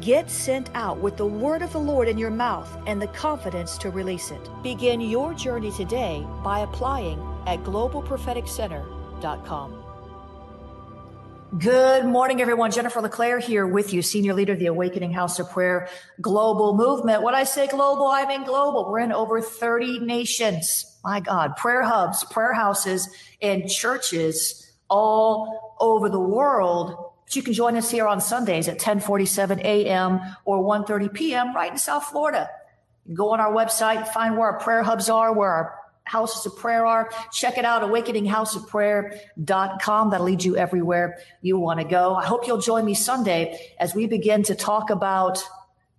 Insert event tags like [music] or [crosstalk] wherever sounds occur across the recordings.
Get sent out with the word of the Lord in your mouth and the confidence to release it. Begin your journey today by applying at globalpropheticcenter.com. Good morning, everyone. Jennifer LeClaire here with you, Senior Leader of the Awakening House of Prayer Global Movement. When I say global, I mean global. We're in over 30 nations. My God, prayer hubs, prayer houses, and churches all over the world but you can join us here on Sundays at 1047 a.m. or 1.30 p.m. right in South Florida. Go on our website, and find where our prayer hubs are, where our houses of prayer are. Check it out, awakeninghouseofprayer.com. That'll lead you everywhere you want to go. I hope you'll join me Sunday as we begin to talk about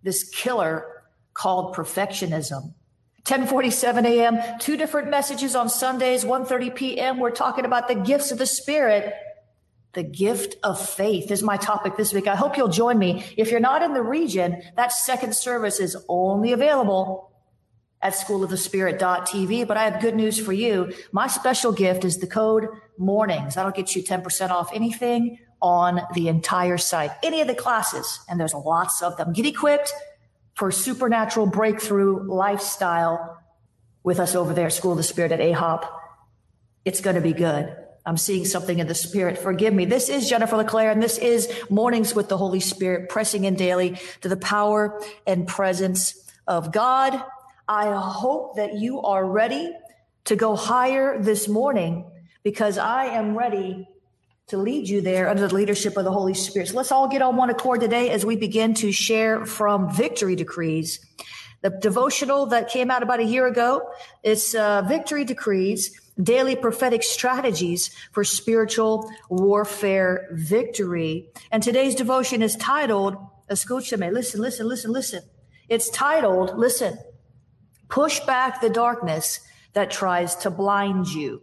this killer called perfectionism. 1047 a.m., two different messages on Sundays, 1.30 p.m. We're talking about the gifts of the Spirit the gift of faith is my topic this week. I hope you'll join me. If you're not in the region, that second service is only available at schoolofthespirit.tv. But I have good news for you. My special gift is the code mornings. That'll get you 10% off anything on the entire site, any of the classes. And there's lots of them. Get equipped for supernatural breakthrough lifestyle with us over there, School of the Spirit at AHOP. It's going to be good. I'm seeing something in the spirit. Forgive me. This is Jennifer LeClaire, and this is Mornings with the Holy Spirit, pressing in daily to the power and presence of God. I hope that you are ready to go higher this morning because I am ready to lead you there under the leadership of the Holy Spirit. So let's all get on one accord today as we begin to share from Victory Decrees. The devotional that came out about a year ago, it's uh, Victory Decrees daily prophetic strategies for spiritual warfare victory. And today's devotion is titled, escúchame, listen, listen, listen, listen. It's titled, listen, push back the darkness that tries to blind you.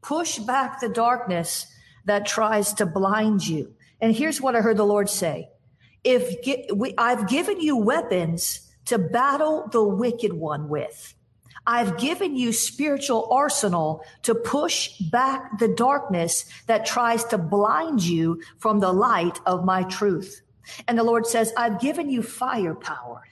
Push back the darkness that tries to blind you. And here's what I heard the Lord say. If I've given you weapons to battle the wicked one with, I've given you spiritual arsenal to push back the darkness that tries to blind you from the light of my truth. And the Lord says, I've given you firepower.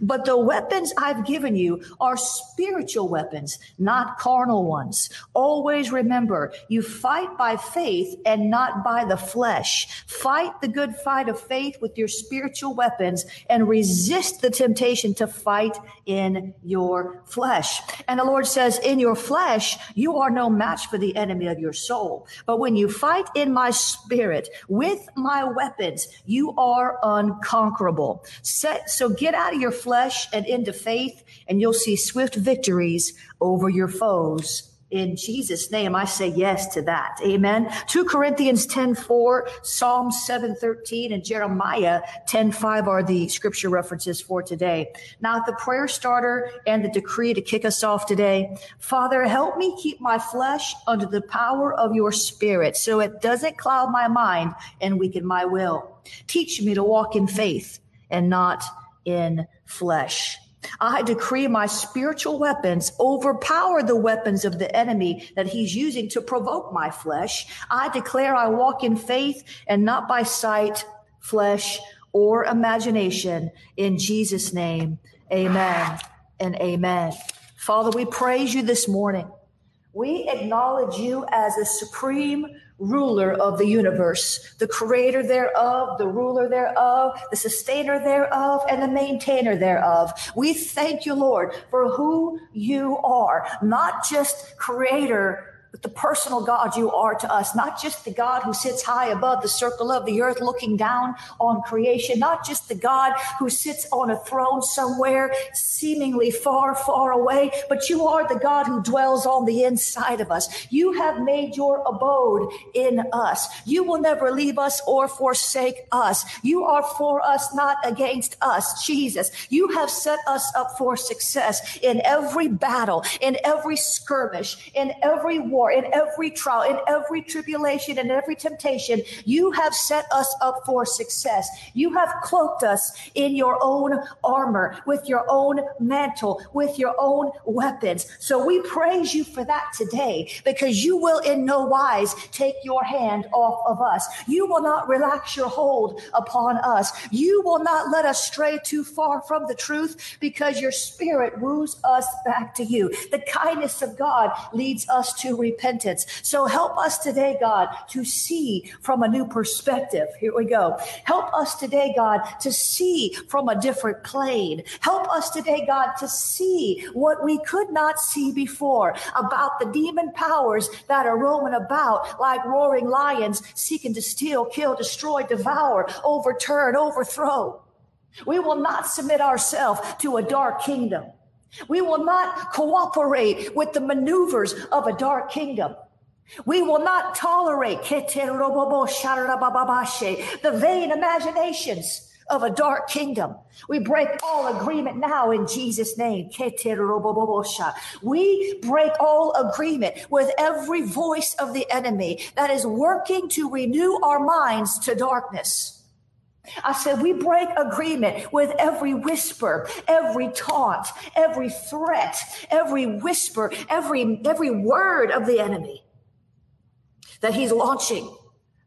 But the weapons I've given you are spiritual weapons, not carnal ones. Always remember, you fight by faith and not by the flesh. Fight the good fight of faith with your spiritual weapons and resist the temptation to fight in your flesh. And the Lord says, in your flesh, you are no match for the enemy of your soul. But when you fight in my spirit with my weapons, you are unconquerable. So get out of your flesh and into faith, and you'll see swift victories over your foes in Jesus' name, I say yes to that. Amen. 2 Corinthians 10 4, Psalm 7 13, and Jeremiah 10 5 are the scripture references for today. Now, the prayer starter and the decree to kick us off today. Father, help me keep my flesh under the power of your spirit so it doesn't cloud my mind and weaken my will. Teach me to walk in faith and not in flesh. I decree my spiritual weapons overpower the weapons of the enemy that he's using to provoke my flesh. I declare I walk in faith and not by sight, flesh, or imagination. In Jesus' name, amen and amen. Father, we praise you this morning. We acknowledge you as a supreme ruler of the universe, the creator thereof, the ruler thereof, the sustainer thereof, and the maintainer thereof. We thank you, Lord, for who you are, not just creator the personal God you are to us, not just the God who sits high above the circle of the earth looking down on creation, not just the God who sits on a throne somewhere seemingly far, far away, but you are the God who dwells on the inside of us. You have made your abode in us. You will never leave us or forsake us. You are for us, not against us. Jesus, you have set us up for success in every battle, in every skirmish, in every war war, in every trial, in every tribulation, in every temptation, you have set us up for success. You have cloaked us in your own armor, with your own mantle, with your own weapons. So we praise you for that today because you will in no wise take your hand off of us. You will not relax your hold upon us. You will not let us stray too far from the truth because your spirit woos us back to you. The kindness of God leads us to repentance. So help us today, God, to see from a new perspective. Here we go. Help us today, God, to see from a different plane. Help us today, God, to see what we could not see before about the demon powers that are roaming about like roaring lions seeking to steal, kill, destroy, devour, overturn, overthrow. We will not submit ourselves to a dark kingdom. We will not cooperate with the maneuvers of a dark kingdom. We will not tolerate the vain imaginations of a dark kingdom. We break all agreement now in Jesus' name. We break all agreement with every voice of the enemy that is working to renew our minds to darkness. I said, we break agreement with every whisper, every taunt, every threat, every whisper, every, every word of the enemy that he's launching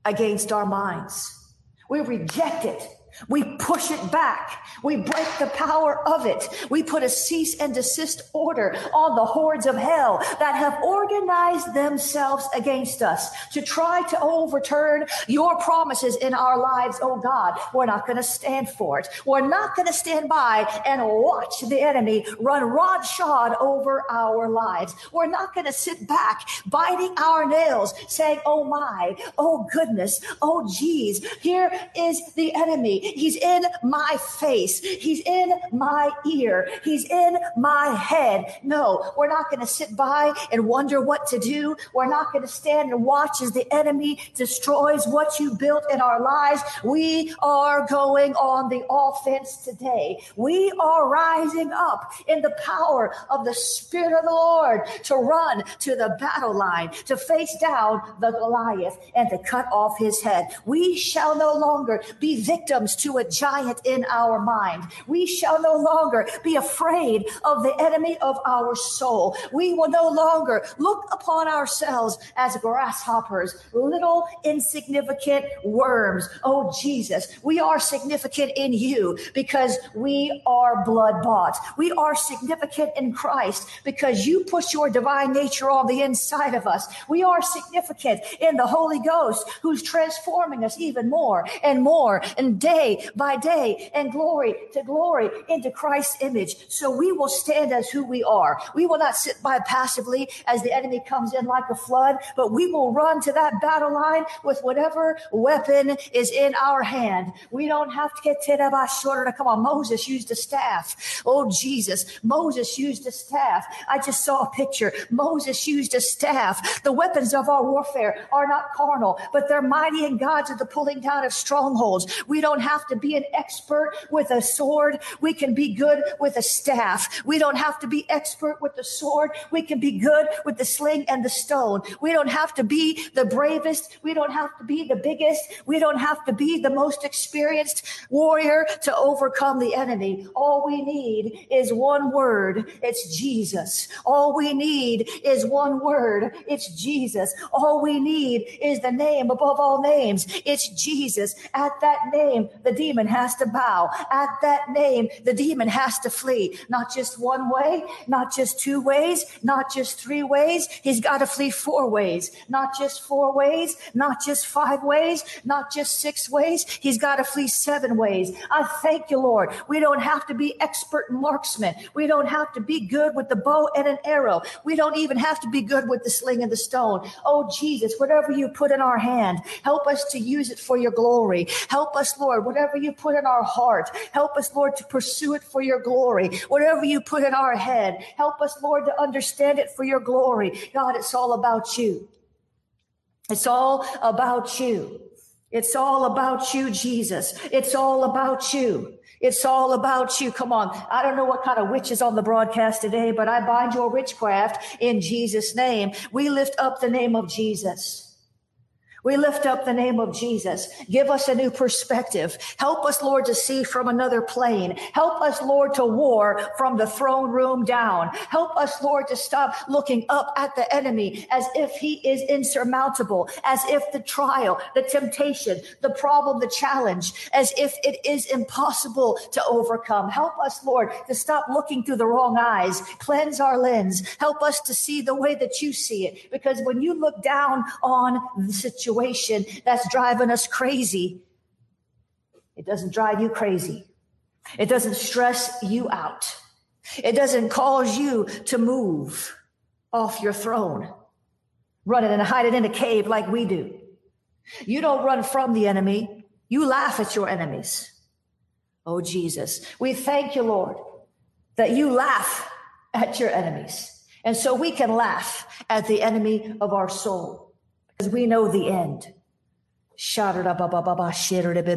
against our minds. We reject it we push it back. We break the power of it. We put a cease and desist order on the hordes of hell that have organized themselves against us to try to overturn your promises in our lives. Oh God, we're not going to stand for it. We're not going to stand by and watch the enemy run rodshod over our lives. We're not going to sit back biting our nails saying, Oh my, oh goodness, oh geez, here is the enemy He's in my face. He's in my ear. He's in my head. No, we're not going to sit by and wonder what to do. We're not going to stand and watch as the enemy destroys what you built in our lives. We are going on the offense today. We are rising up in the power of the Spirit of the Lord to run to the battle line, to face down the Goliath and to cut off his head. We shall no longer be victims to a giant in our mind. We shall no longer be afraid of the enemy of our soul. We will no longer look upon ourselves as grasshoppers, little insignificant worms. Oh, Jesus, we are significant in you because we are blood bought. We are significant in Christ because you put your divine nature on the inside of us. We are significant in the Holy Ghost who's transforming us even more and more and day day by day and glory to glory into Christ's image. So we will stand as who we are. We will not sit by passively as the enemy comes in like a flood, but we will run to that battle line with whatever weapon is in our hand. We don't have to get to come on. Moses used a staff. Oh, Jesus. Moses used a staff. I just saw a picture. Moses used a staff. The weapons of our warfare are not carnal, but they're mighty in God to the pulling down of strongholds. We don't have to be an expert with a sword. We can be good with a staff. We don't have to be expert with the sword. We can be good with the sling and the stone. We don't have to be the bravest. We don't have to be the biggest. We don't have to be the most experienced warrior to overcome the enemy. All we need is one word. It's Jesus. All we need is one word. It's Jesus. All we need is the name above all names. It's Jesus. At that name, the demon has to bow. At that name, the demon has to flee. Not just one way, not just two ways, not just three ways. He's got to flee four ways, not just four ways, not just five ways, not just six ways. He's got to flee seven ways. I thank you, Lord. We don't have to be expert marksmen. We don't have to be good with the bow and an arrow. We don't even have to be good with the sling and the stone. Oh, Jesus, whatever you put in our hand, help us to use it for your glory. Help us, Lord, whatever you put in our heart, help us, Lord, to pursue it for your glory. Whatever you put in our head, help us, Lord, to understand it for your glory. God, it's all about you. It's all about you. It's all about you, Jesus. It's all about you. It's all about you. Come on. I don't know what kind of witch is on the broadcast today, but I bind your witchcraft in Jesus' name. We lift up the name of Jesus. We lift up the name of Jesus. Give us a new perspective. Help us, Lord, to see from another plane. Help us, Lord, to war from the throne room down. Help us, Lord, to stop looking up at the enemy as if he is insurmountable, as if the trial, the temptation, the problem, the challenge, as if it is impossible to overcome. Help us, Lord, to stop looking through the wrong eyes. Cleanse our lens. Help us to see the way that you see it. Because when you look down on the situation, situation that's driving us crazy, it doesn't drive you crazy. It doesn't stress you out. It doesn't cause you to move off your throne, running and hiding in a cave like we do. You don't run from the enemy. You laugh at your enemies. Oh, Jesus, we thank you, Lord, that you laugh at your enemies. And so we can laugh at the enemy of our soul because we know the end.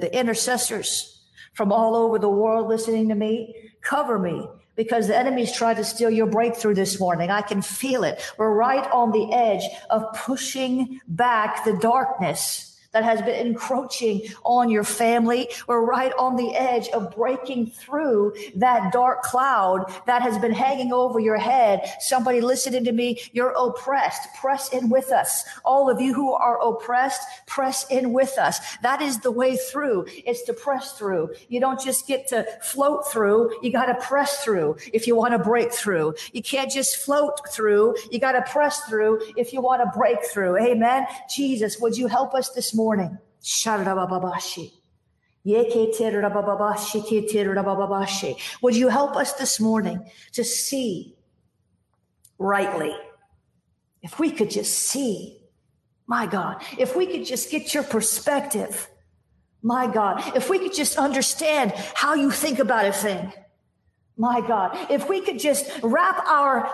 The intercessors from all over the world listening to me, cover me because the enemy's tried to steal your breakthrough this morning. I can feel it. We're right on the edge of pushing back the darkness that has been encroaching on your family. We're right on the edge of breaking through that dark cloud that has been hanging over your head. Somebody listening to me, you're oppressed. Press in with us. All of you who are oppressed, press in with us. That is the way through. It's to press through. You don't just get to float through. You got to press through if you want to break through. You can't just float through. You got to press through if you want to break through. Amen. Jesus, would you help us this morning. Would you help us this morning to see rightly? If we could just see, my God, if we could just get your perspective, my God, if we could just understand how you think about a thing, my God, if we could just wrap our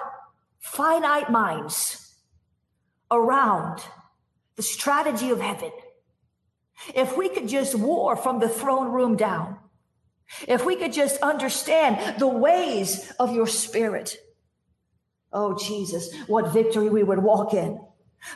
finite minds around the strategy of heaven. If we could just war from the throne room down, if we could just understand the ways of your spirit, oh Jesus, what victory we would walk in.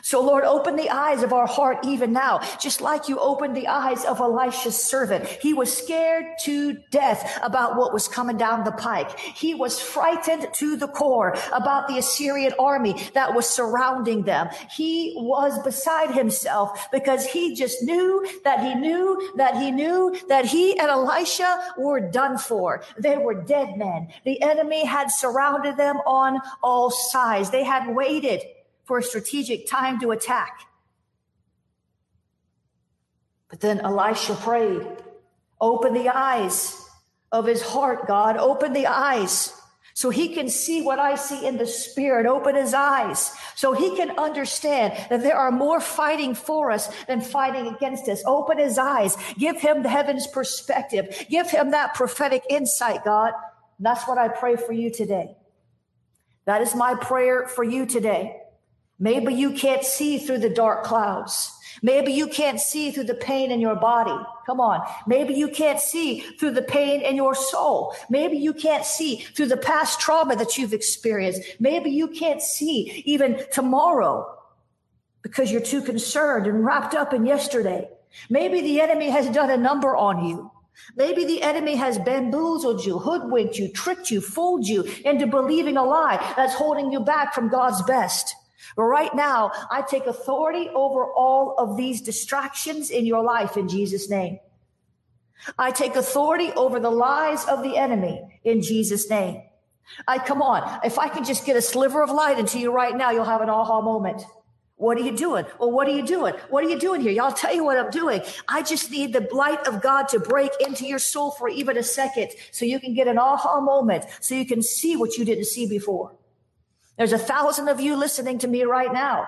So Lord, open the eyes of our heart even now, just like you opened the eyes of Elisha's servant. He was scared to death about what was coming down the pike. He was frightened to the core about the Assyrian army that was surrounding them. He was beside himself because he just knew that he knew that he knew that he and Elisha were done for. They were dead men. The enemy had surrounded them on all sides. They had waited for a strategic time to attack. But then Elisha prayed, Open the eyes of his heart, God. Open the eyes so he can see what I see in the spirit. Open his eyes so he can understand that there are more fighting for us than fighting against us. Open his eyes. Give him the heaven's perspective. Give him that prophetic insight, God. that's what I pray for you today. That is my prayer for you today. Maybe you can't see through the dark clouds. Maybe you can't see through the pain in your body. Come on. Maybe you can't see through the pain in your soul. Maybe you can't see through the past trauma that you've experienced. Maybe you can't see even tomorrow because you're too concerned and wrapped up in yesterday. Maybe the enemy has done a number on you. Maybe the enemy has bamboozled you, hoodwinked you, tricked you, fooled you into believing a lie that's holding you back from God's best. But right now, I take authority over all of these distractions in your life in Jesus' name. I take authority over the lies of the enemy in Jesus' name. I come on. If I can just get a sliver of light into you right now, you'll have an aha moment. What are you doing? Well, what are you doing? What are you doing here? Y'all tell you what I'm doing. I just need the light of God to break into your soul for even a second so you can get an aha moment, so you can see what you didn't see before. There's a thousand of you listening to me right now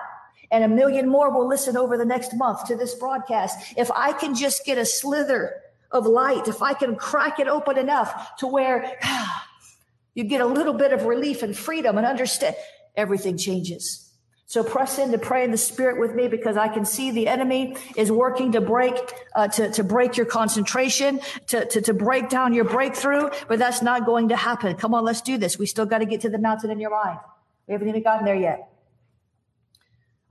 and a million more will listen over the next month to this broadcast. If I can just get a slither of light, if I can crack it open enough to where [sighs] you get a little bit of relief and freedom and understand, everything changes. So press in to pray in the spirit with me because I can see the enemy is working to break, uh, to, to break your concentration, to, to, to break down your breakthrough, but that's not going to happen. Come on, let's do this. We still got to get to the mountain in your mind. We haven't even gotten there yet.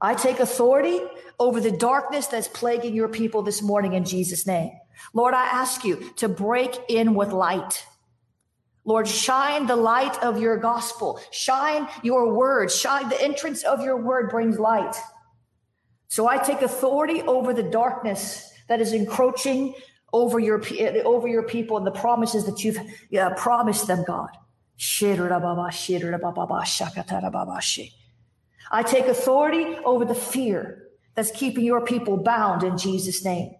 I take authority over the darkness that's plaguing your people this morning in Jesus' name. Lord, I ask you to break in with light. Lord, shine the light of your gospel. Shine your word. Shine the entrance of your word brings light. So I take authority over the darkness that is encroaching over your, over your people and the promises that you've uh, promised them, God. I take authority over the fear that's keeping your people bound in Jesus' name.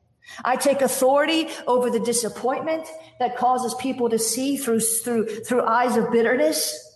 I take authority over the disappointment that causes people to see through, through, through eyes of bitterness.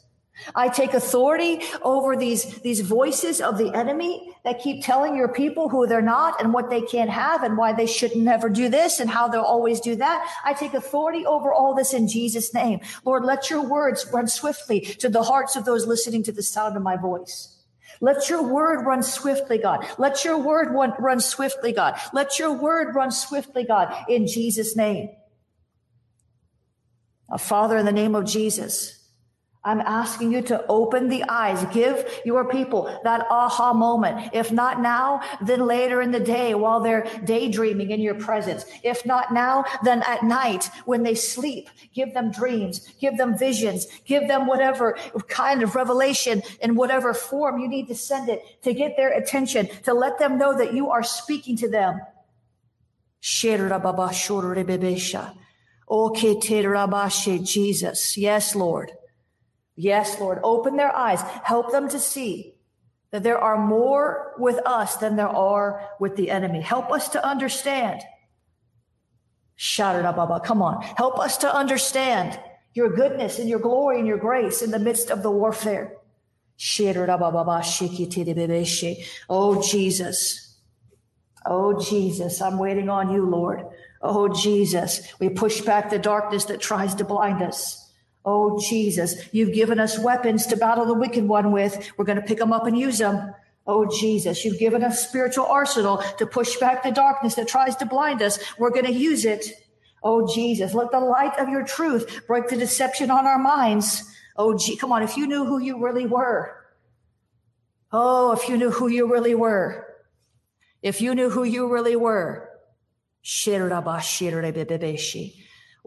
I take authority over these, these voices of the enemy that keep telling your people who they're not and what they can't have and why they should never do this and how they'll always do that. I take authority over all this in Jesus' name. Lord, let your words run swiftly to the hearts of those listening to the sound of my voice. Let your word run swiftly, God. Let your word run, run swiftly, God. Let your word run swiftly, God, in Jesus' name. Now, Father, in the name of Jesus, I'm asking you to open the eyes, give your people that aha moment. If not now, then later in the day while they're daydreaming in your presence. If not now, then at night when they sleep, give them dreams, give them visions, give them whatever kind of revelation in whatever form you need to send it to get their attention, to let them know that you are speaking to them. Jesus. Yes, Lord. Yes, Lord, open their eyes. Help them to see that there are more with us than there are with the enemy. Help us to understand. Shout it up, Baba. Come on. Help us to understand your goodness and your glory and your grace in the midst of the warfare. Oh, Jesus. Oh, Jesus. I'm waiting on you, Lord. Oh, Jesus. We push back the darkness that tries to blind us. Oh, Jesus, you've given us weapons to battle the wicked one with. We're going to pick them up and use them. Oh, Jesus, you've given us spiritual arsenal to push back the darkness that tries to blind us. We're going to use it. Oh, Jesus, let the light of your truth break the deception on our minds. Oh, gee, come on. If you knew who you really were. Oh, if you knew who you really were. If you knew who you really were.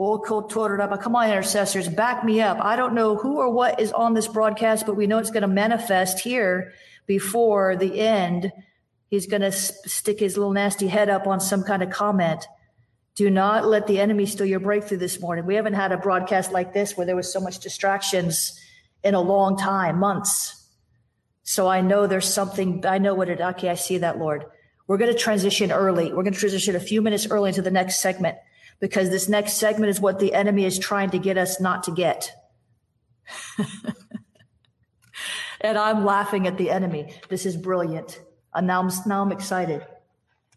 Oh, come on, intercessors, back me up. I don't know who or what is on this broadcast, but we know it's going to manifest here before the end. He's going to stick his little nasty head up on some kind of comment. Do not let the enemy steal your breakthrough this morning. We haven't had a broadcast like this where there was so much distractions in a long time, months. So I know there's something, I know what it, okay, I see that, Lord. We're going to transition early. We're going to transition a few minutes early into the next segment because this next segment is what the enemy is trying to get us not to get. [laughs] and I'm laughing at the enemy. This is brilliant. And now I'm, now I'm excited.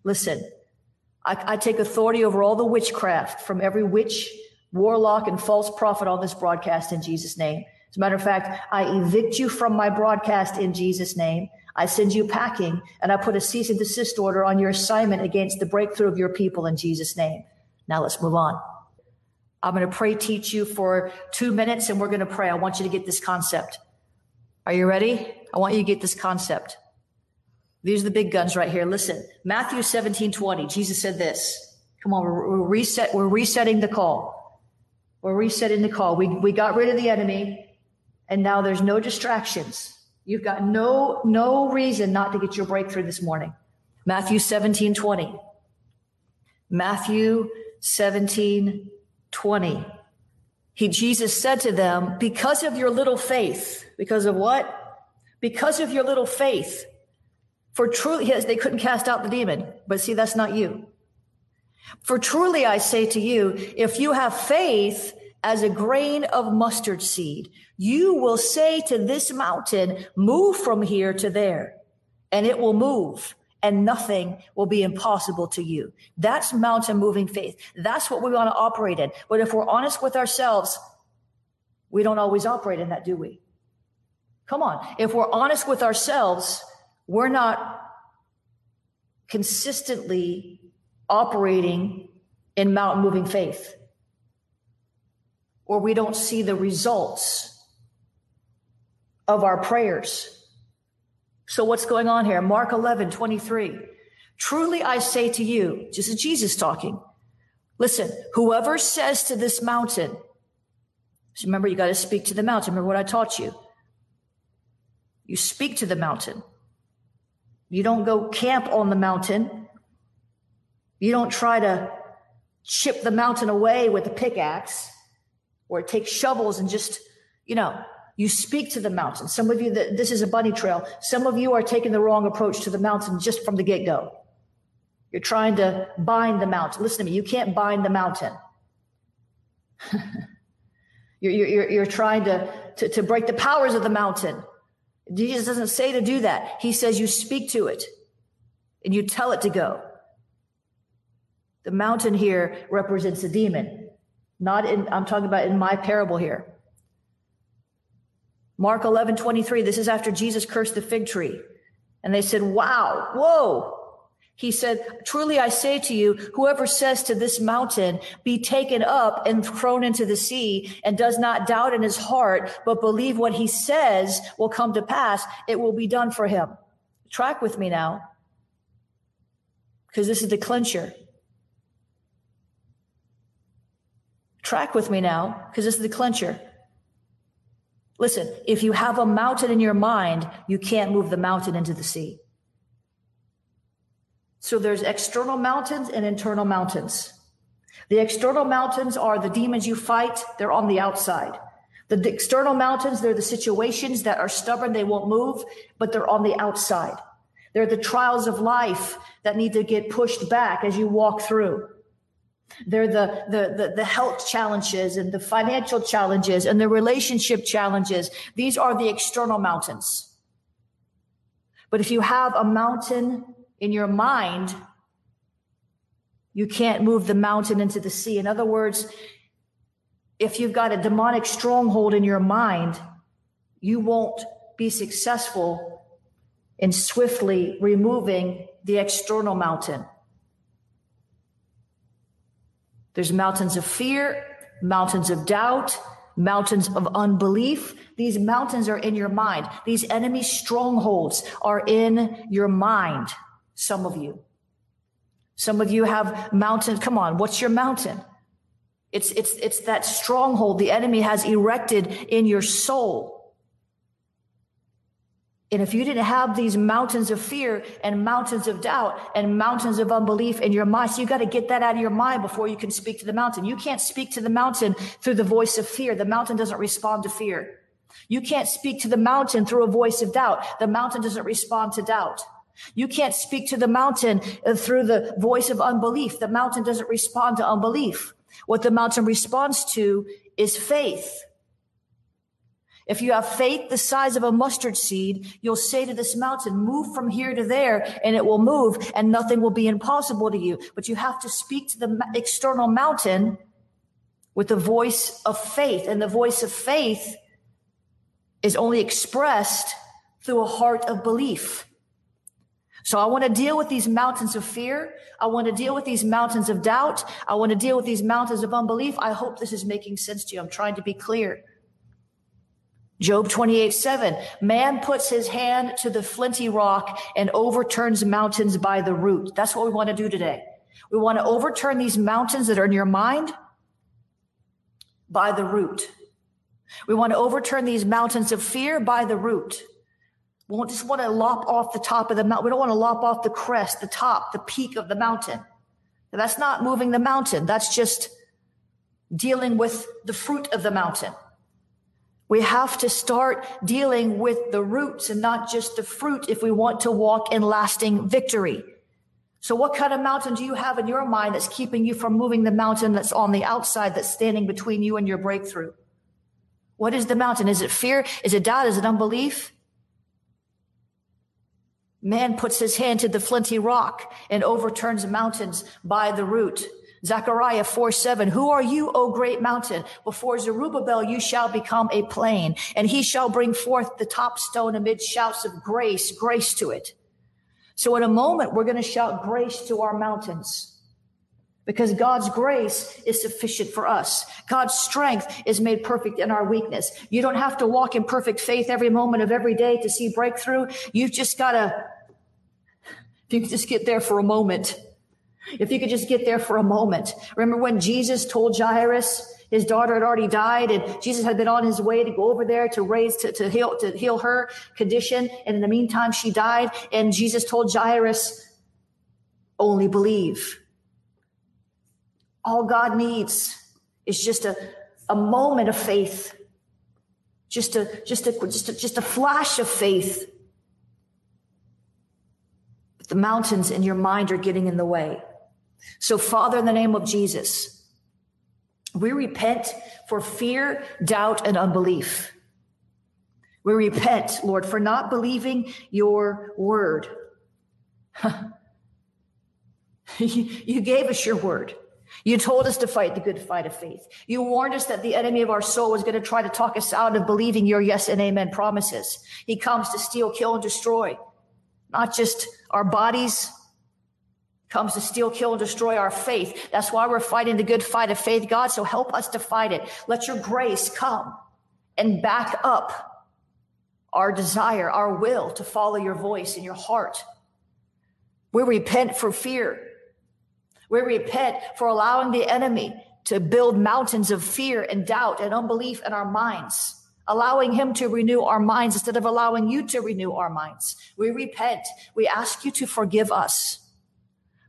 Listen, I, I take authority over all the witchcraft from every witch, warlock, and false prophet on this broadcast in Jesus' name. As a matter of fact, I evict you from my broadcast in Jesus' name. I send you packing and I put a cease and desist order on your assignment against the breakthrough of your people in Jesus' name. Now let's move on. I'm going to pray teach you for two minutes and we're going to pray. I want you to get this concept. Are you ready? I want you to get this concept. These are the big guns right here. Listen, Matthew 17, 20. Jesus said this. Come on, we're, we're reset. We're resetting the call. We're resetting the call. We, we got rid of the enemy and now there's no distractions. You've got no, no reason not to get your breakthrough this morning. Matthew 17, 20. Matthew 17, 20. He, Jesus said to them, because of your little faith, because of what? Because of your little faith. For truly, yes, they couldn't cast out the demon, but see, that's not you. For truly I say to you, if you have faith as a grain of mustard seed, you will say to this mountain, move from here to there, and it will move and nothing will be impossible to you. That's mountain moving faith. That's what we want to operate in. But if we're honest with ourselves, we don't always operate in that, do we? Come on. If we're honest with ourselves, we're not consistently operating in mountain moving faith or we don't see the results of our prayers. So what's going on here? Mark 11, 23. Truly I say to you, this is Jesus talking, listen, whoever says to this mountain, so remember, you got to speak to the mountain. Remember what I taught you. You speak to the mountain. You don't go camp on the mountain. You don't try to chip the mountain away with a pickaxe or take shovels and just, you know, you speak to the mountain. Some of you, that this is a bunny trail. Some of you are taking the wrong approach to the mountain just from the get go. You're trying to bind the mountain. Listen to me. You can't bind the mountain. [laughs] you're, you're, you're trying to, to, to break the powers of the mountain. Jesus doesn't say to do that. He says you speak to it and you tell it to go. The mountain here represents a demon. Not in, I'm talking about in my parable here. Mark 11, 23. This is after Jesus cursed the fig tree. And they said, wow, whoa. He said, truly I say to you, whoever says to this mountain, be taken up and thrown into the sea and does not doubt in his heart, but believe what he says will come to pass, it will be done for him. Track with me now. Because this is the clincher. Track with me now, because this is the clincher. Listen, if you have a mountain in your mind, you can't move the mountain into the sea. So there's external mountains and internal mountains. The external mountains are the demons you fight. They're on the outside. The external mountains, they're the situations that are stubborn. They won't move, but they're on the outside. They're the trials of life that need to get pushed back as you walk through. They're the, the, the, the, health challenges and the financial challenges and the relationship challenges. These are the external mountains. But if you have a mountain in your mind, you can't move the mountain into the sea. In other words, if you've got a demonic stronghold in your mind, you won't be successful in swiftly removing the external mountain. There's mountains of fear, mountains of doubt, mountains of unbelief. These mountains are in your mind. These enemy strongholds are in your mind. Some of you. Some of you have mountains. Come on. What's your mountain? It's, it's, it's that stronghold the enemy has erected in your soul. And if you didn't have these mountains of fear and mountains of doubt and mountains of unbelief in your mind, so you got to get that out of your mind before you can speak to the mountain. You can't speak to the mountain through the voice of fear. The mountain doesn't respond to fear. You can't speak to the mountain through a voice of doubt. The mountain doesn't respond to doubt. You can't speak to the mountain uh, through the voice of unbelief. The mountain doesn't respond to unbelief. What the mountain responds to is faith. If you have faith the size of a mustard seed, you'll say to this mountain, move from here to there and it will move and nothing will be impossible to you. But you have to speak to the external mountain with the voice of faith. And the voice of faith is only expressed through a heart of belief. So I want to deal with these mountains of fear. I want to deal with these mountains of doubt. I want to deal with these mountains of unbelief. I hope this is making sense to you. I'm trying to be clear. Job 28, 7. Man puts his hand to the flinty rock and overturns mountains by the root. That's what we want to do today. We want to overturn these mountains that are in your mind by the root. We want to overturn these mountains of fear by the root. We don't just want to lop off the top of the mountain. We don't want to lop off the crest, the top, the peak of the mountain. That's not moving the mountain. That's just dealing with the fruit of the mountain. We have to start dealing with the roots and not just the fruit if we want to walk in lasting victory. So what kind of mountain do you have in your mind that's keeping you from moving the mountain that's on the outside that's standing between you and your breakthrough? What is the mountain? Is it fear? Is it doubt? Is it unbelief? Man puts his hand to the flinty rock and overturns mountains by the root. Zechariah 4 7, Who are you, O great mountain? Before Zerubbabel you shall become a plain, and he shall bring forth the top stone amid shouts of grace, grace to it. So in a moment, we're going to shout grace to our mountains because God's grace is sufficient for us. God's strength is made perfect in our weakness. You don't have to walk in perfect faith every moment of every day to see breakthrough. You've just got to, if you just get there for a moment, if you could just get there for a moment. Remember when Jesus told Jairus, his daughter had already died and Jesus had been on his way to go over there to raise, to, to heal, to heal her condition. And in the meantime, she died. And Jesus told Jairus, only believe. All God needs is just a, a moment of faith. Just a, just a, just a, just a flash of faith. But the mountains in your mind are getting in the way. So Father, in the name of Jesus, we repent for fear, doubt, and unbelief. We repent, Lord, for not believing your word. [laughs] you gave us your word. You told us to fight the good fight of faith. You warned us that the enemy of our soul was going to try to talk us out of believing your yes and amen promises. He comes to steal, kill, and destroy, not just our bodies, comes to steal, kill, and destroy our faith. That's why we're fighting the good fight of faith, God. So help us to fight it. Let your grace come and back up our desire, our will to follow your voice in your heart. We repent for fear. We repent for allowing the enemy to build mountains of fear and doubt and unbelief in our minds allowing him to renew our minds instead of allowing you to renew our minds. We repent. We ask you to forgive us.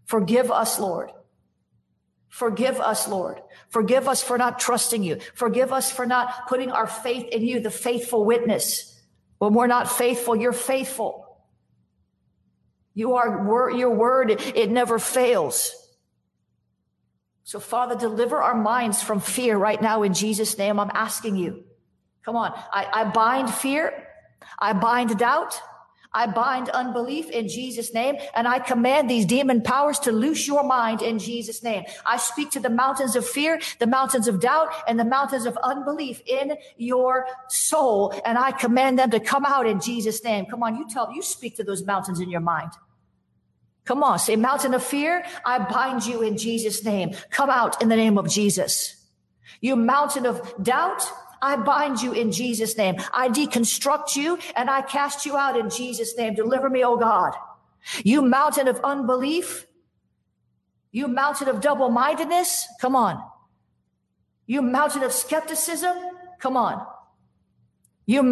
Forgive us, Lord. Forgive us, Lord. Forgive us for not trusting you. Forgive us for not putting our faith in you, the faithful witness. When we're not faithful, you're faithful. You are your word, it never fails. So, Father, deliver our minds from fear right now in Jesus' name. I'm asking you. Come on. I, I bind fear. I bind doubt. I bind unbelief in Jesus' name, and I command these demon powers to loose your mind in Jesus' name. I speak to the mountains of fear, the mountains of doubt, and the mountains of unbelief in your soul, and I command them to come out in Jesus' name. Come on, you tell, you speak to those mountains in your mind. Come on, say mountain of fear, I bind you in Jesus' name. Come out in the name of Jesus. You mountain of doubt, I bind you in Jesus' name. I deconstruct you and I cast you out in Jesus' name. Deliver me, O God. You mountain of unbelief. You mountain of double mindedness. Come on. You mountain of skepticism. Come on. You.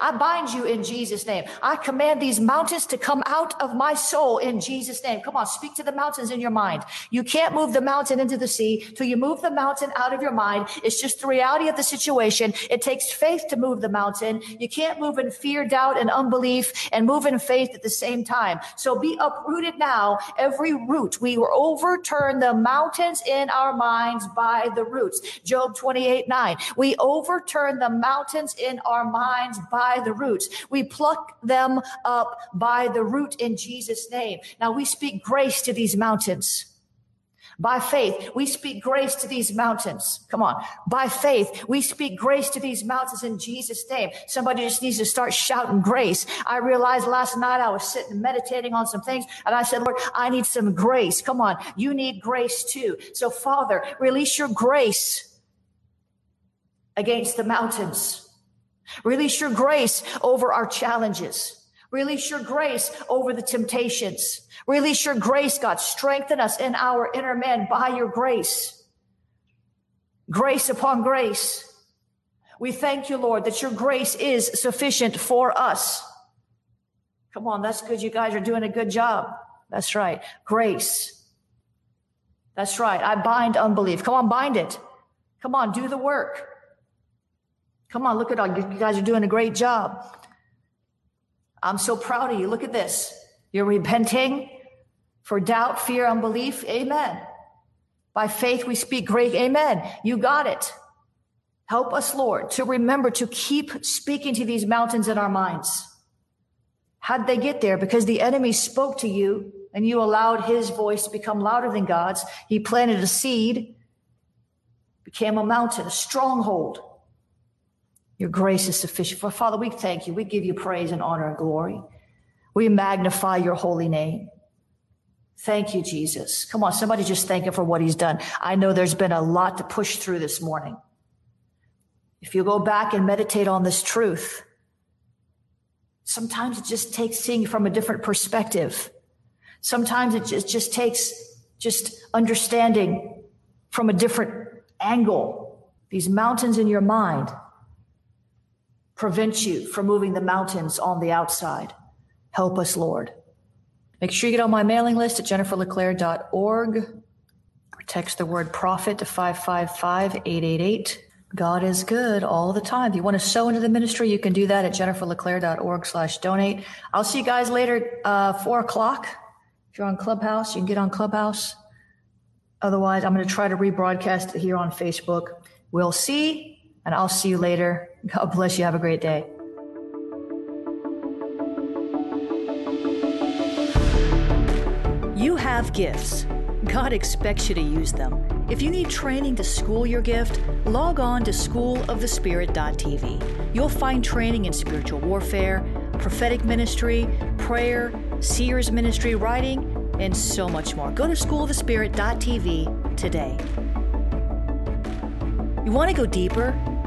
I bind you in Jesus' name. I command these mountains to come out of my soul in Jesus' name. Come on, speak to the mountains in your mind. You can't move the mountain into the sea till you move the mountain out of your mind. It's just the reality of the situation. It takes faith to move the mountain. You can't move in fear, doubt, and unbelief and move in faith at the same time. So be uprooted now, every root. We overturn the mountains in our minds by the roots. Job 28, 9. We overturn the mountains mountains in our minds by the roots. We pluck them up by the root in Jesus' name. Now we speak grace to these mountains. By faith, we speak grace to these mountains. Come on. By faith, we speak grace to these mountains in Jesus' name. Somebody just needs to start shouting grace. I realized last night I was sitting meditating on some things and I said, Lord, I need some grace. Come on. You need grace too. So Father, release your grace against the mountains. Release your grace over our challenges. Release your grace over the temptations. Release your grace, God. Strengthen us in our inner man by your grace. Grace upon grace. We thank you, Lord, that your grace is sufficient for us. Come on, that's good. You guys are doing a good job. That's right. Grace. That's right. I bind unbelief. Come on, bind it. Come on, do the work. Come on, look at all you guys are doing a great job. I'm so proud of you. Look at this. You're repenting for doubt, fear, unbelief. Amen. By faith, we speak great. Amen. You got it. Help us, Lord, to remember to keep speaking to these mountains in our minds. How'd they get there? Because the enemy spoke to you and you allowed his voice to become louder than God's. He planted a seed, became a mountain, a stronghold. Your grace is sufficient. For Father, we thank you. We give you praise and honor and glory. We magnify your holy name. Thank you, Jesus. Come on, somebody just thank him for what he's done. I know there's been a lot to push through this morning. If you go back and meditate on this truth, sometimes it just takes seeing from a different perspective. Sometimes it just, just takes just understanding from a different angle. These mountains in your mind prevent you from moving the mountains on the outside. Help us, Lord. Make sure you get on my mailing list at jenniferleclaire.org or text the word prophet to 555 888. God is good all the time. If you want to sow into the ministry, you can do that at jenniferleclaire.org slash donate. I'll see you guys later, uh, four o'clock. If you're on Clubhouse, you can get on Clubhouse. Otherwise, I'm going to try to rebroadcast it here on Facebook. We'll see and I'll see you later. God bless you. Have a great day. You have gifts. God expects you to use them. If you need training to school your gift, log on to schoolofthespirit.tv. You'll find training in spiritual warfare, prophetic ministry, prayer, seers ministry, writing, and so much more. Go to schoolofthespirit.tv today. You want to go deeper?